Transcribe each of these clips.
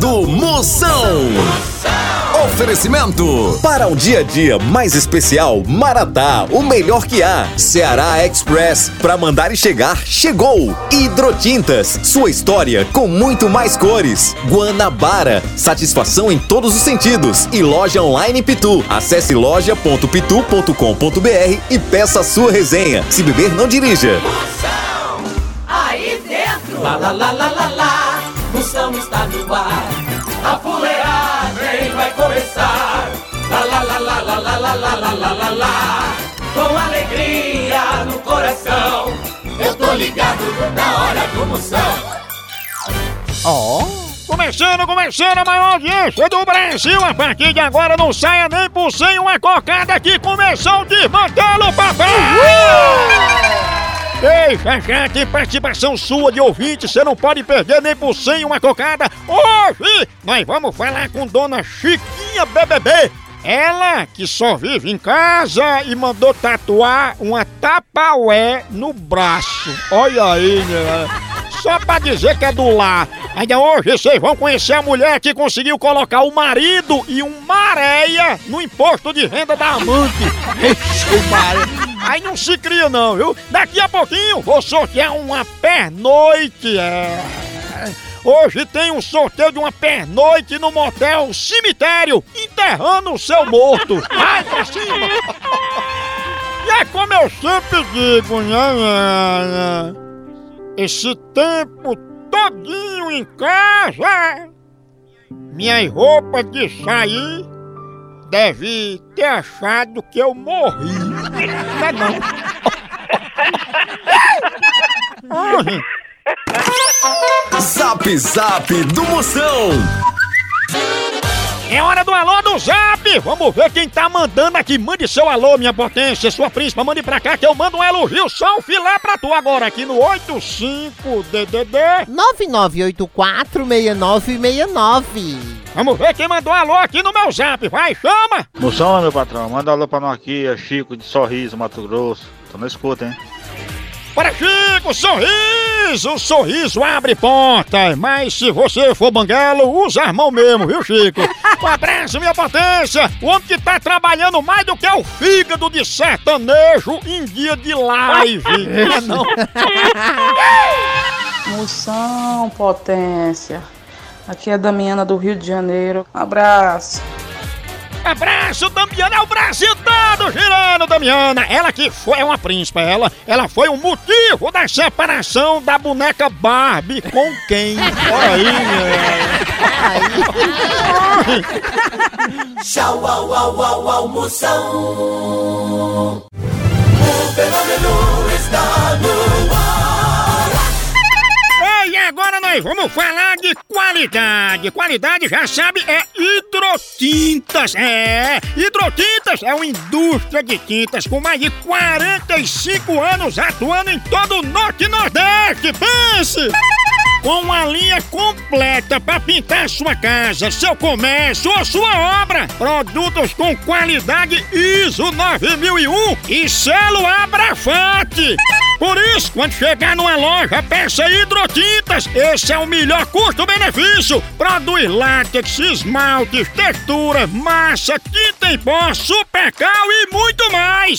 do Moção. Oferecimento. Para um dia a dia mais especial, Maratá, o melhor que há. Ceará Express, para mandar e chegar, chegou. Hidrotintas, sua história com muito mais cores. Guanabara, satisfação em todos os sentidos. E loja online Pitu. Acesse loja.pitu.com.br e peça a sua resenha. Se beber, não dirija. Moção, aí dentro. Lá, lá, lá, lá, lá, lá. Moção está no ar. A fuleagem vai começar. Lá, lá, lá, lá, lá, lá, lá, lá, lá, lá, lá, lá. Com alegria no coração. Eu tô ligado na hora do Moção. Ó. Começando, começando a maior audiência do Brasil. A partir de agora não saia nem por sem uma cocada que começou o desmantelo, papai! Ei, tem participação sua de ouvinte, você não pode perder nem por sem uma cocada. Hoje nós vamos falar com Dona Chiquinha BBB. Ela que só vive em casa e mandou tatuar uma tapaué no braço. Olha aí, né? Só pra dizer que é do lar. Ainda hoje vocês vão conhecer a mulher que conseguiu colocar o marido e um maréia no imposto de renda da amante. Ixi, o. Aí não se cria não, viu? Daqui a pouquinho vou sortear uma pernoite. É. Hoje tem um sorteio de uma pernoite no motel Cemitério, enterrando o seu morto. Vai pra cima! E é como eu sempre digo, né? né, né? Esse tempo todinho em casa, minhas roupas de sair deve ter achado que eu morri. Não é não. Ai. Zap Zap do Moção. É hora do alô do Zap! Vamos ver quem tá mandando aqui. Mande seu alô, minha potência, sua príncipa. Mande pra cá que eu mando um elogio, só um filé pra tu agora aqui no 85DDD. 99846969. Vamos ver quem mandou alô aqui no meu Zap. Vai, chama! Moção, meu patrão, manda alô pra nós aqui, é Chico de Sorriso, Mato Grosso. Tô na escuta, hein? Para Chico, sorriso! Sorriso abre portas, mas se você for banguelo, usa a mão mesmo, viu, Chico? Um abraço, minha potência! O homem que tá trabalhando mais do que o fígado de sertanejo em dia de live. É não? Moção, potência. Aqui é a Damiana do Rio de Janeiro. Um abraço. Abraço, Damiana! É o Brasil todo girando, Damiana! Ela que foi é uma príncipa, ela, ela foi o motivo da separação da boneca Barbie com quem? Olha aí, é. Tchau, au, au, au, au, Moção. O fenômeno está no ar. Agora nós vamos falar de qualidade. Qualidade, já sabe, é hidrotintas. É, hidrotintas é uma indústria de tintas com mais de 45 anos atuando em todo o Norte e Nordeste. Pense! Com uma linha completa para pintar sua casa, seu comércio ou sua obra. Produtos com qualidade ISO 9001 e selo Abrafate. Por isso, quando chegar numa loja, peça hidrotintas. Esse é o melhor custo-benefício. Produz látex, esmaltes, textura, massa, tinta em pó, supercal e muito mais.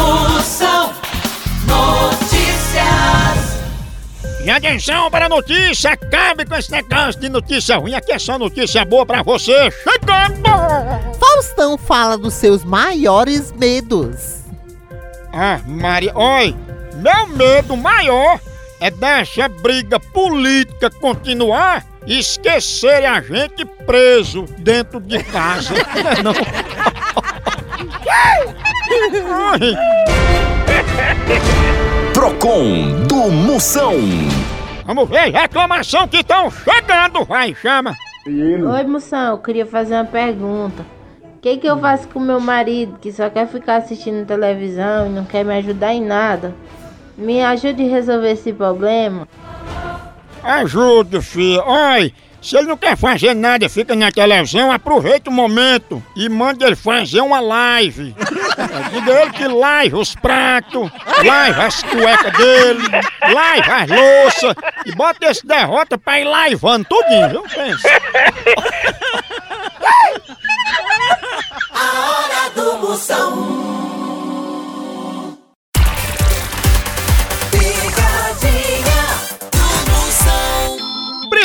Moção Notícias. E atenção para a notícia, acabe com esse negócio de notícia ruim, aqui é só notícia boa pra você. Chegando! Faustão fala dos seus maiores medos. Ah, Maria, oi, meu medo maior é dessa briga política continuar e esquecer a gente preso dentro de casa. Não. Procon do Moção. Vamos ver reclamação que estão chegando, vai, chama. Oi, moção, eu queria fazer uma pergunta. O que, que eu faço com meu marido que só quer ficar assistindo televisão e não quer me ajudar em nada? Me ajude a resolver esse problema. Ajude, filho. Oi, se ele não quer fazer nada fica na televisão, aproveita o momento e manda ele fazer uma live. Diga ele que lave os pratos, lave as cuecas dele, lave as louças e bota esse derrota pra ir lavando tudinho, viu? Pensa. A hora do Moção.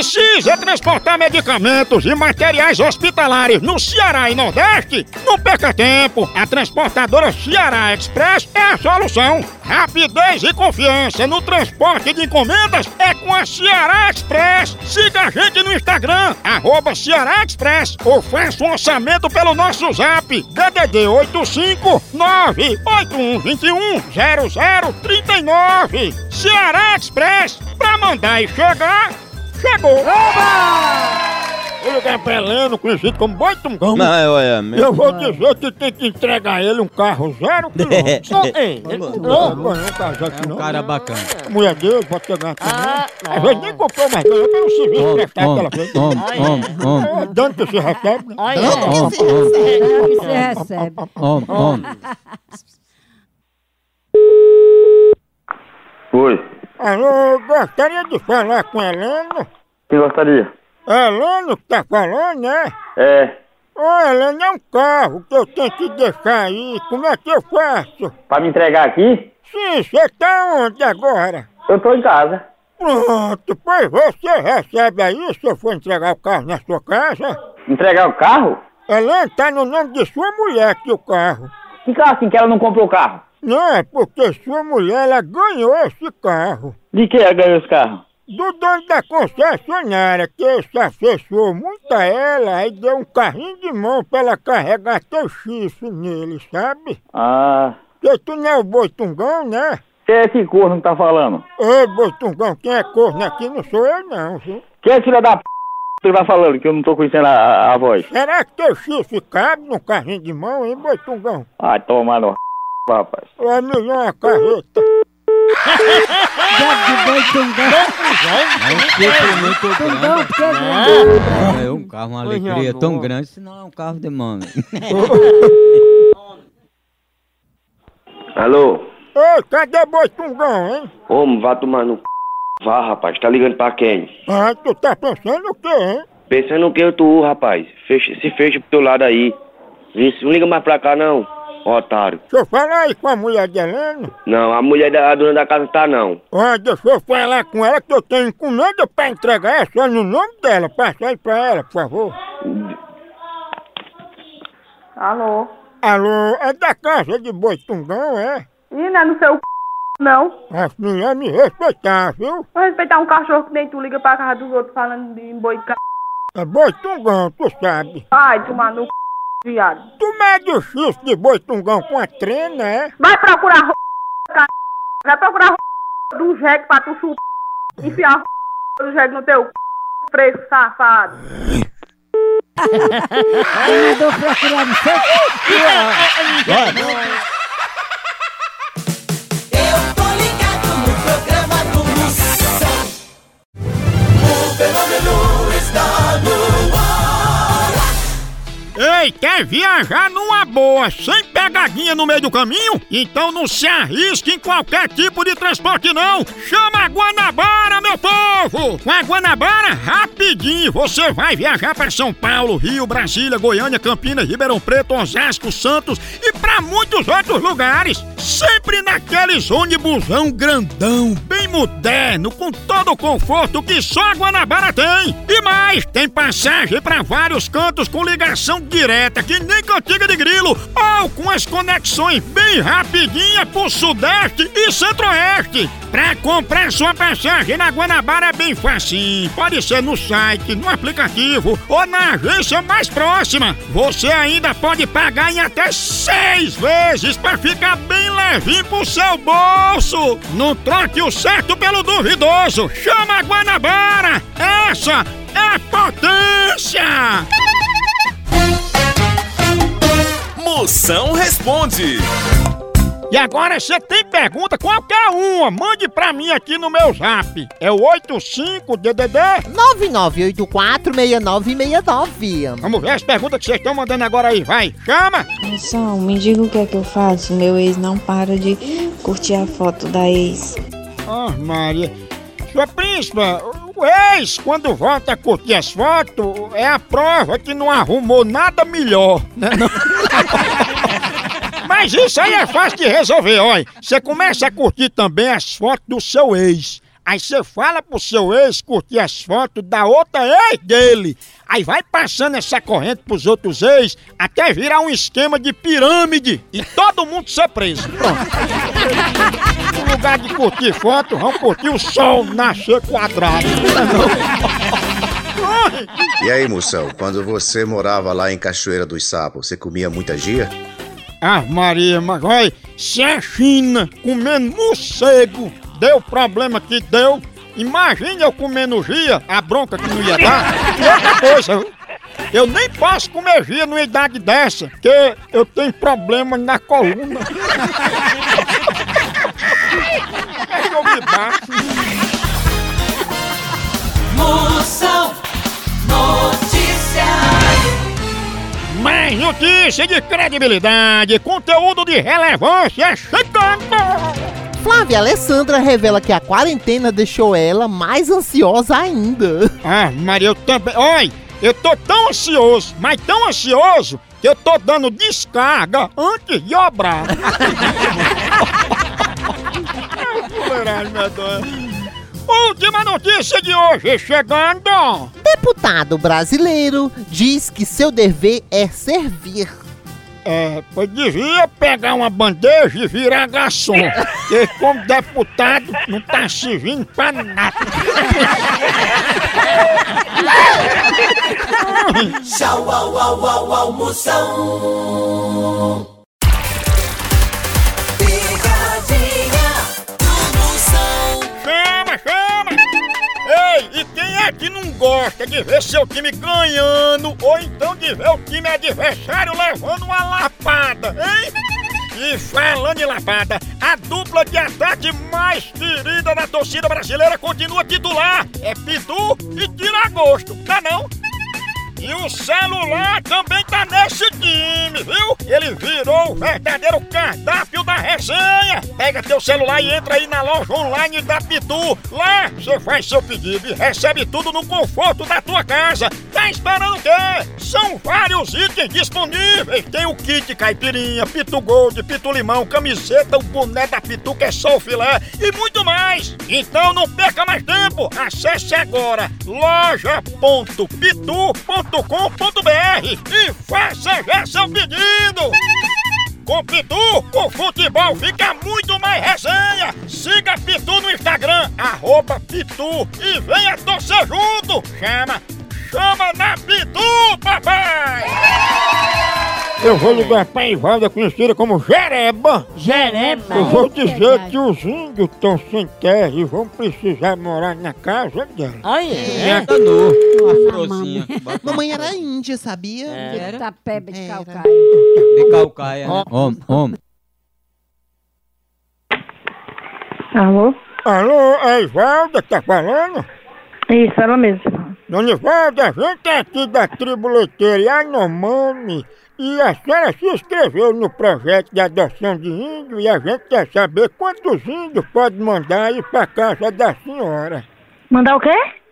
Precisa transportar medicamentos e materiais hospitalares no Ceará e Nordeste? Não perca tempo! A transportadora Ceará Express é a solução. Rapidez e confiança no transporte de encomendas é com a Ceará Express. Siga a gente no Instagram, arroba Ceará Express, ou faça um orçamento pelo nosso zap, DDD 85 98121 0039. Ceará Express, pra mandar e chegar, chegou! O lugar peleno, conhecido como Boi Tungão. Não, olha, Eu vou dizer que tem que entregar a ele um carro zero quilômetro. Só ele não ganhou um carro zero quilômetro. cara bacana. Mulher dele pode pegar também. Às vezes nem comprou, mas ganhou pelo serviço prestado que ela fez. Homem, homem, homem, É dano que se recebe, né? Você recebe. homem, homem. Oi, Alô, eu gostaria de falar com Helena. quem gostaria? É Helena que tá falando, né? É, Ô, Helena, é um carro que eu tenho que deixar aí. Como é que eu faço? pra me entregar aqui? Sim, você tá onde agora? Eu tô em casa. Pronto, pois você recebe aí se eu for entregar o carro na sua casa. Entregar o carro? Helena, tá no nome de sua mulher aqui o carro. Que carro assim que ela não comprou o carro? Não, é porque sua mulher, ela ganhou esse carro. De que ela ganhou esse carro? Do dono da concessionária, que se afeiçoou muito a ela, aí deu um carrinho de mão pra ela carregar teu chifre nele, sabe? Ah, Porque tu não é o Boitungão, né? quem é esse corno que tá falando? Ô, Boitungão, quem é corno aqui não sou eu não, viu? Quem é filha da p... que tá falando que eu não tô conhecendo a, a, a voz? Será que teu chifre cabe num carrinho de mão, hein, Boitungão? Ai, toma no Ou é melhor uma carreta? É um Tungão, é grande. É um carro, uma alegria tão grande, senão é um carro de mano. Alô? Ô, cadê Boitungão, hein? Homem, vá tomar no c... Vá, rapaz, tá ligando pra quem? Ah, tu tá pensando o quê, hein? Pensando o que eu tô, rapaz? Fecha, se fecha pro teu lado aí. Isso, não liga mais pra cá não, otário. Deixa eu falar aí com a mulher de Helena. Não, a mulher da a dona da casa tá não. Ó, deixa eu falar com ela que eu tenho encomenda pra entregar, é só no nome dela. Passa aí pra ela, por favor. Alô? Alô, é da casa de Boitungão, é? Ih, não é no seu c... não. As mulheres me respeitar, viu? Vou respeitar um cachorro que nem tu liga pra casa dos outros falando de boi de c... É Boitungão, tu sabe. Ai, no c... viado. Tu mede o chifre de Boitungão com a trena, é? Vai procurar ro... c... Vai procurar ro... do jegue pra tu chupar. Enfiar a ro... do jegue no teu c... preço safado. Mandou procurar no seu Quer viajar numa boa, sem pegadinha no meio do caminho? Então não se arrisque em qualquer tipo de transporte não! Chama a Guanabara, meu povo! Com a Guanabara, rapidinho, você vai viajar para São Paulo, Rio, Brasília, Goiânia, Campinas, Ribeirão Preto, Osasco, Santos e para muitos outros lugares. Sempre naqueles ônibusão grandão, bem moderno, com todo o conforto que só a Guanabara tem. E mais, tem passagem para vários cantos com ligação direta, que nem cantiga de grilo, ou com as conexões bem rapidinha pro Sudeste e Centro-Oeste. Pra comprar sua passagem na Guanabara é bem facinho. Pode ser no site, no aplicativo ou na agência mais próxima. Você ainda pode pagar em até seis vezes pra ficar bem levinho pro seu bolso. Não troque o certo pelo duvidoso. Chama a Guanabara. Essa é potência! Moção responde. E agora você tem pergunta, qualquer uma, mande pra mim aqui no meu zap. É o 85DDD. 99846969. Vamos ver as perguntas que vocês estão mandando agora aí, vai. Chama! Moção, me diga o que é que eu faço. Meu ex não para de curtir a foto da ex. Ah, Maria. Sua príncipa, o ex, quando volta a curtir as fotos, é a prova que não arrumou nada melhor, né? não? Mas isso aí é fácil de resolver, olha. Você começa a curtir também as fotos do seu ex. Aí você fala pro seu ex curtir as fotos da outra ex dele. Aí vai passando essa corrente pros outros ex até virar um esquema de pirâmide e todo mundo ser preso. Pronto. No lugar de curtir foto, vamos curtir o sol nascer quadrado. E aí, moção, quando você morava lá em Cachoeira dos Sapos, você comia muita gia? Ah, Maria, mas olha, se a China comendo morcego deu problema que deu, imagine eu comendo gia, a bronca que não ia dar. E outra coisa, viu? eu nem posso comer gia numa idade dessa, porque eu tenho problema na coluna. É eu me bato. Moção Notícias. Mais notícia de credibilidade, conteúdo de relevância chegando! Flávia Alessandra revela que a quarentena deixou ela mais ansiosa ainda. Ah, Maria, eu também. Oi, eu tô tão ansioso, mas tão ansioso, que eu tô dando descarga antes de obrar. Última notícia de hoje chegando! Deputado brasileiro diz que seu dever é servir. É, pois devia pegar uma bandeja e virar garçom. Porque como deputado não tá servindo pra nada. Tchau, au, au, au, au, Ei, e quem é que não gosta de ver seu time ganhando ou então de ver o time adversário levando uma lapada, hein? E falando em lapada, a dupla de ataque mais querida da torcida brasileira continua titular. É Pitu e Tiragosto, tá não? E o celular também tá nesse time, viu? Ele virou o verdadeiro cardápio da resenha. Pega teu celular e entra aí na loja online da Pitu. Lá você faz seu pedido e recebe tudo no conforto da tua casa. Tá esperando o quê? São vários itens disponíveis. Tem o kit caipirinha, Pitu Gold, Pitu Limão, camiseta, o boné da Pitu que é só o filé e muito mais. Então não perca mais tempo. Acesse agora loja.pitu.com.br e faça já seu pedido. Com Pitu, o futebol fica muito mais resenha. Siga Pitu no Instagram, arroba Pitu e venha torcer junto. Chama, chama na Pitu, papai! Eu vou ligar pra Ivalda, conhecida como Jereba. Jereba. Eu vou dizer que os índios estão sem terra e vão precisar morar na casa dela. Ah, é? é? Uma frocinha. Mamãe era índia, sabia? Era. Tapeba de calcaia. De calcaia, né? Homem, homem. Alô? Alô, a Ivalda tá falando? Isso, ela mesma. Dona Ivalda, a gente é aqui da tribo leiteira Yanomami e a senhora se inscreveu no projeto de adoção de índio e a gente quer saber quantos índios pode mandar aí pra casa da senhora. Mandar o quê?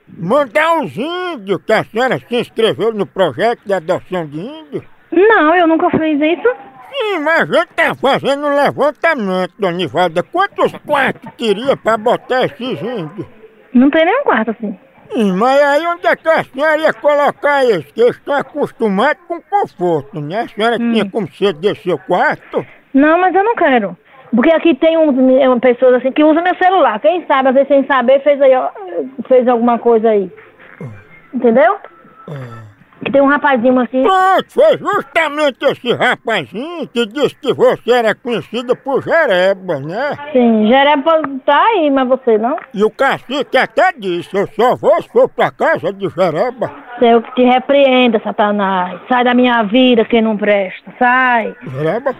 Mandar os índios que a senhora se inscreveu no projeto de adoção de índio? Não, eu nunca fiz isso. Sim, mas a gente tá fazendo um levantamento, Dona Ivalda. Quantos quartos teria pra botar esses índios? Não tem nenhum quarto assim. Sim, mas aí onde é que a senhora ia colocar eles? Que eles estão acostumados com conforto, né? A senhora tinha como ceder seu quarto? Não, mas eu não quero. Porque aqui tem um, um, pessoas assim que usam meu celular. Quem sabe, às vezes sem saber, fez, aí, ó, fez alguma coisa aí. Entendeu? Que tem um rapazinho assim. Pronto, foi justamente esse rapazinho que disse que você era conhecida por Jereba, né? Sim, Jereba tá aí, mas você não? E o cacique até disse, eu só vou se for pra casa de Jereba. céu que te repreenda, Satanás. Sai da minha vida que não presta. Sai. Jereba?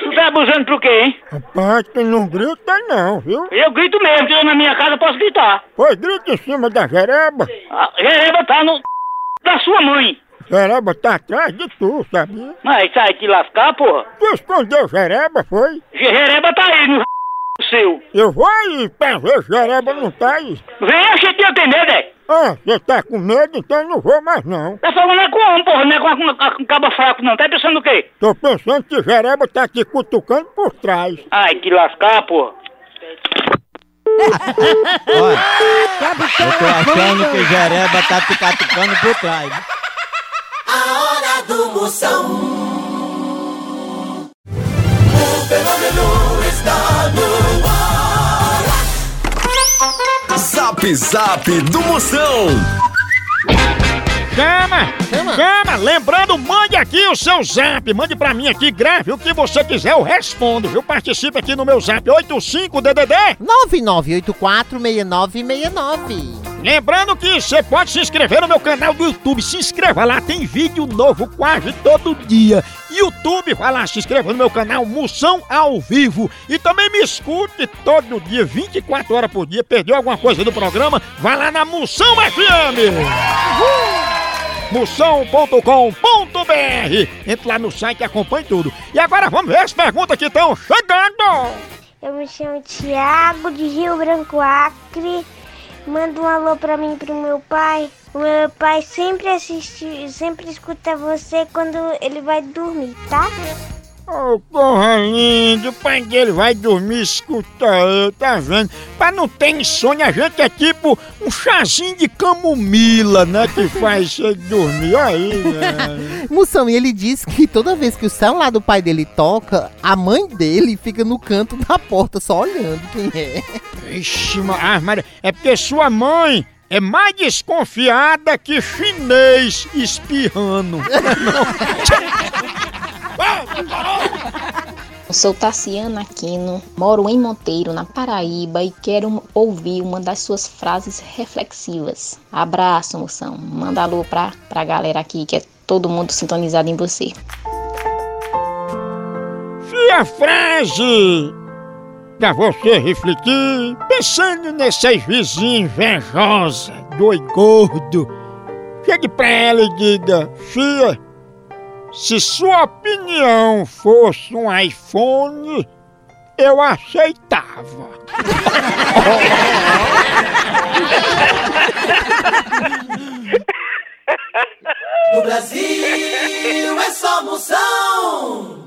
Tu tá abusando por quê, hein? Rapaz, tu não grita não, viu? Eu grito mesmo, que eu na minha casa posso gritar. Pois grita em cima da Jereba. A Jereba tá no... da sua mãe. Jereba tá atrás de tu, sabia? Mas sai te lascar, porra. Tu escondeu Jereba, foi? Jereba tá aí no seu. Eu vou aí pra ver se Jereba não tá aí. Vem, achei que ia ter medo, é? Ah, você tá com medo, então eu não vou mais não. Tá falando é com homem, porra, não é com, com, com cabo fraco, não. Tá pensando o quê? Tô pensando que Jereba tá te cutucando por trás. Ai, que lascar, porra. Eu tô achando que Jereba tá te catucando por trás. A hora do Moção. O fenômeno está no ar. Zap Zap do Moção. Chama! Chama! Lembrando, mande aqui o seu zap, mande pra mim aqui, grave o que você quiser, eu respondo, viu? Participe aqui no meu zap 85DDD 99846969. Lembrando que você pode se inscrever no meu canal do YouTube. Se inscreva lá, tem vídeo novo quase todo dia. YouTube, vai lá se inscreva no meu canal Moção ao Vivo. E também me escute todo dia, 24 horas por dia. Perdeu alguma coisa do programa? Vai lá na Moção FM. Moção.com.br Entre lá no site e acompanhe tudo. E agora vamos ver as perguntas que estão chegando. Eu me chamo Tiago de Rio Branco Acre. Manda um alô pra mim e pro meu pai. O meu pai sempre assiste, sempre escuta você quando ele vai dormir, tá? Ô, porra linda, o pai dele vai dormir, escuta eu, tá vendo? Pra não ter insônia, a gente é tipo um chazinho de camomila, né? Que faz você dormir, aí, velho. Moção, e ele diz que toda vez que o celular do pai dele toca, a mãe dele fica no canto da porta só olhando quem é. Ixi, ah, Maria, é porque sua mãe é mais desconfiada que chinês espirrando. Eu sou Tassiana Aquino, moro em Monteiro, na Paraíba, e quero ouvir uma das suas frases reflexivas. Abraço, moção. Manda alô pra, pra galera aqui, que é todo mundo sintonizado em você. E a frase pra você refletir, pensando nessas vizinhas invejosas, do gordo, chegue pra ela e diga, Fia, se sua opinião fosse um iPhone, eu aceitava. No Brasil é só Moção.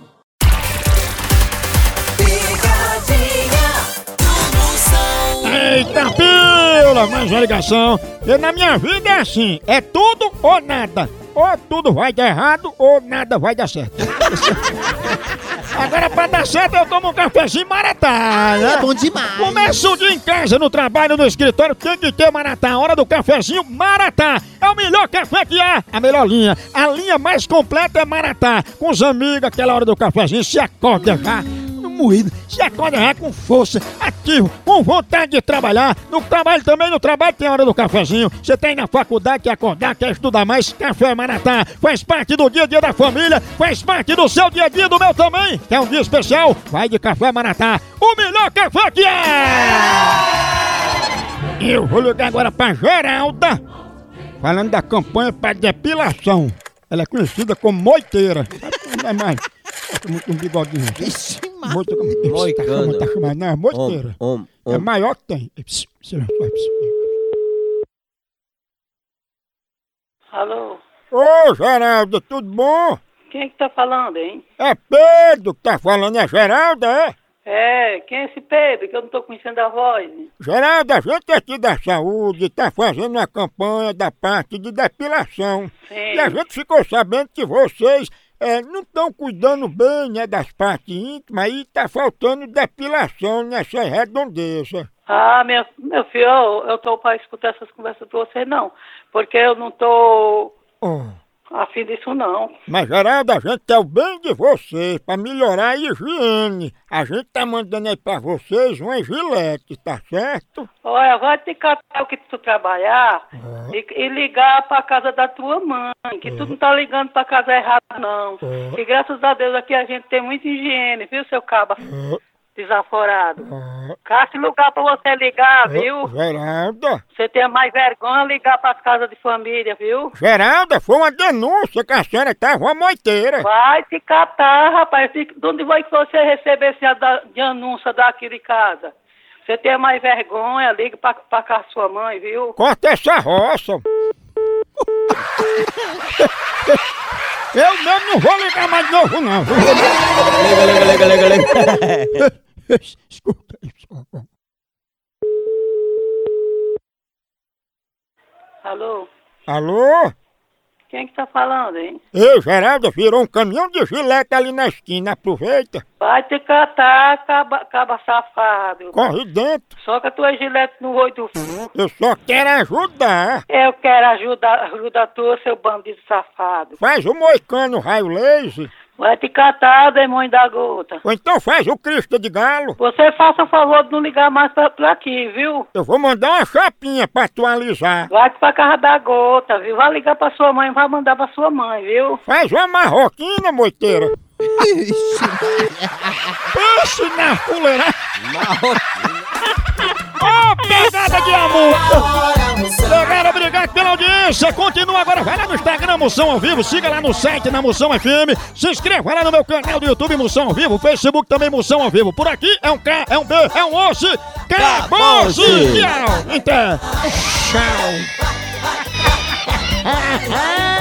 Picadinha do Moção. Eita, pila, mais uma ligação. E na minha vida é assim, é tudo ou nada. Ou tudo vai dar errado, ou nada vai dar certo. Agora, pra dar certo, eu tomo um cafezinho maratá, né? é bom demais. Começa o dia em casa, no trabalho, no escritório, tem que ter maratá. Hora do cafezinho, maratá. É o melhor café que há, a melhor linha. A linha mais completa é maratá. Com os amigos, aquela hora do cafezinho, se acorda já. Moído, se acorda já com força, ativo, com vontade de trabalhar. No trabalho também, no trabalho tem hora do cafezinho. Você tem na faculdade, quer acordar, quer estudar mais, café Maratá. Faz parte do dia a dia da família, faz parte do seu dia a dia, do meu também. Quer um dia especial? Vai de café Maratá, o melhor café que é! Eu vou ligar agora pra Geralda, falando da campanha para depilação. Ela é conhecida como moiteira. Não é mais. Muito um bigodinho. Vixe, Como tá chamando? Não, moiteira. Om, É om. a maior que tem. Alô? Ô, Geralda, tudo bom? Quem é que tá falando, hein? É Pedro que tá falando, é Geralda, é? É, quem é esse Pedro? Que eu não tô conhecendo a voz. Geralda, a gente aqui da saúde tá fazendo uma campanha da parte de depilação. Sim. E a gente ficou sabendo que vocês é, não estão cuidando bem né, das partes íntimas e tá faltando depilação nessa redondeza. Ah, meu, meu filho, eu, eu tô pra escutar essas conversas de você, não. Porque eu não tô... Oh. A fim disso não. Mas, Geraldo, a gente quer o bem de vocês, pra melhorar a higiene. A gente tá mandando aí pra vocês uma gilete, tá certo? Olha, vai te catar o que tu trabalhar e, e ligar pra casa da tua mãe, que tu não tá ligando pra casa errada, não. E graças a Deus aqui a gente tem muita higiene, viu, seu caba desaforado? Caça lugar pra você ligar, viu? Geralda, Você tem mais vergonha ligar pras casas de família, viu? Geralda, foi uma denúncia que a senhora tava uma moiteira. Vai se catar, rapaz. De onde vai que você receber esse ada- de anúncio daqui de casa? Você tem mais vergonha, liga pra, pra casa da sua mãe, viu? Corta essa roça. Eu mesmo não vou ligar mais de novo, não. viu? Liga, liga, liga, liga, Escuta isso. Alô? Alô? Quem que tá falando, hein? Ei, Geralda, virou um caminhão de gilete ali na esquina, aproveita. Vai te catar, caba, caba safado. Corre dentro. Só que a tua gilete no olho do... Eu só quero ajudar. Eu quero ajudar, ajuda tua, seu bandido safado. Faz o moicano raio laser. Vai te catar, demônio da gota. Ou então faz o Cristo de galo. Você faça o favor de não ligar mais pra, pra aqui, viu? Eu vou mandar uma chapinha pra atualizar. Vai pra casa da gota, viu? Vai ligar pra sua mãe, vai mandar pra sua mãe, viu? Faz uma marroquina, moiteira. Pense na fuleira. Ô, pegada de amor! Galera, obrigado pela audiência. Continua agora, vai lá no Instagram Moção ao Vivo, siga lá no site na Moção FM, se inscreva lá no meu canal do YouTube Moção ao Vivo, Facebook também Moção ao Vivo. Por aqui é um K, é um B, é um osso. Acabou-se! Tchau! Então, tchau!